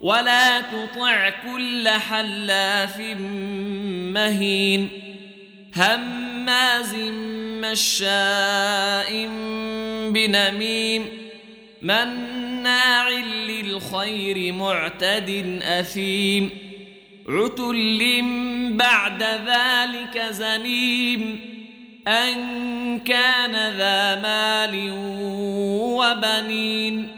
ولا تطع كل حلاف مهين هماز مشاء بنميم مناع للخير معتد أثيم عتل بعد ذلك زنيم أن كان ذا مال وبنين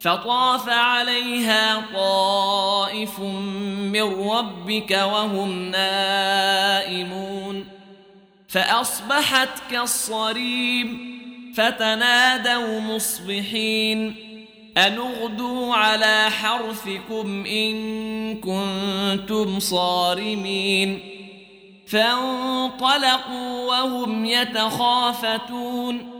فطاف عليها طائف من ربك وهم نائمون فأصبحت كالصريم فتنادوا مصبحين ان اغدوا على حرثكم إن كنتم صارمين فانطلقوا وهم يتخافتون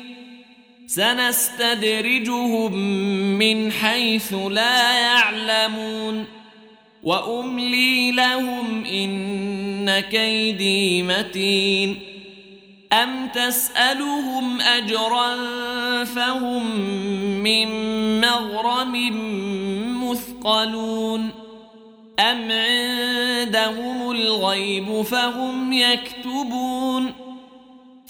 سنستدرجهم من حيث لا يعلمون. وأملي لهم إن كيدي متين. أم تسألهم اجرا فهم من مغرم مثقلون. أم عندهم الغيب فهم يكتبون.